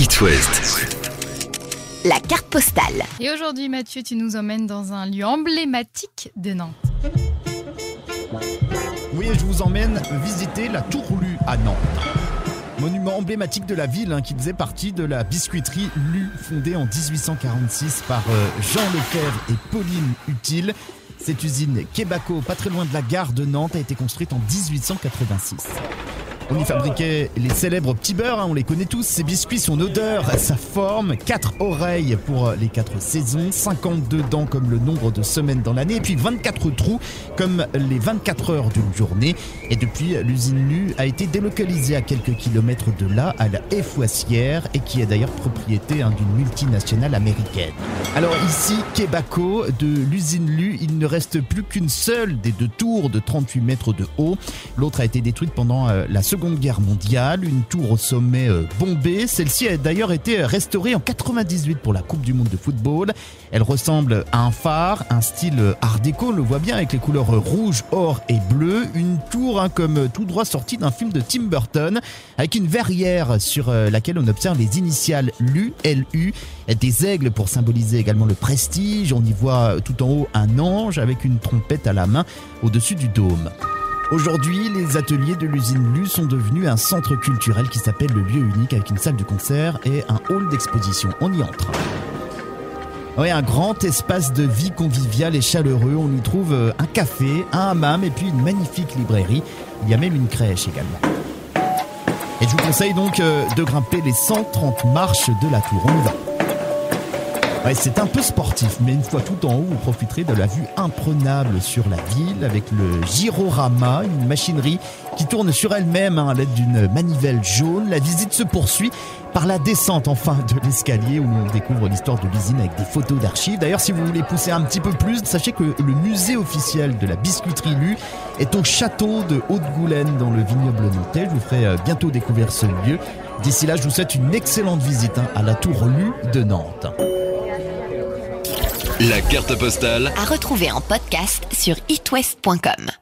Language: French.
It West. La carte postale. Et aujourd'hui, Mathieu, tu nous emmènes dans un lieu emblématique de Nantes. Oui, je vous emmène visiter la Tour Lu à Nantes. Monument emblématique de la ville hein, qui faisait partie de la biscuiterie Lu, fondée en 1846 par euh, Jean Lefebvre et Pauline Utile. Cette usine Québaco, pas très loin de la gare de Nantes, a été construite en 1886. On y fabriquait les célèbres petits beurres, hein, on les connaît tous. Ces biscuits, son odeur, sa forme, quatre oreilles pour les quatre saisons, 52 dents comme le nombre de semaines dans l'année, et puis 24 trous comme les 24 heures d'une journée. Et depuis, l'usine Lu a été délocalisée à quelques kilomètres de là, à la Effoissière, et qui est d'ailleurs propriété hein, d'une multinationale américaine. Alors ici, Québaco, de l'usine Lu, il ne reste plus qu'une seule des deux tours de 38 mètres de haut. L'autre a été détruite pendant euh, la Seconde Guerre mondiale, une tour au sommet euh, bombée. Celle-ci a d'ailleurs été restaurée en 98 pour la Coupe du Monde de football. Elle ressemble à un phare, un style art déco, on le voit bien avec les couleurs rouge, or et bleu. Une tour hein, comme tout droit sortie d'un film de Tim Burton, avec une verrière sur euh, laquelle on observe les initiales LU, LU, des aigles pour symboliser également le prestige. On y voit tout en haut un ange avec une trompette à la main au-dessus du dôme. Aujourd'hui, les ateliers de l'usine Lu sont devenus un centre culturel qui s'appelle le lieu unique avec une salle de concert et un hall d'exposition. On y entre. Oui, un grand espace de vie convivial et chaleureux. On y trouve euh, un café, un hammam et puis une magnifique librairie. Il y a même une crèche également. Et je vous conseille donc euh, de grimper les 130 marches de la tour. On y va. C'est un peu sportif, mais une fois tout en haut, vous profiterez de la vue imprenable sur la ville avec le gyrorama, une machinerie qui tourne sur elle-même hein, à l'aide d'une manivelle jaune. La visite se poursuit par la descente enfin de l'escalier où on découvre l'histoire de l'usine avec des photos d'archives. D'ailleurs, si vous voulez pousser un petit peu plus, sachez que le musée officiel de la biscuiterie Lu est au château de Haute-Goulaine dans le vignoble nantais. Je vous ferai euh, bientôt découvrir ce lieu. D'ici là, je vous souhaite une excellente visite hein, à la tour Lu de Nantes. La carte postale À retrouver en podcast sur itwest.com.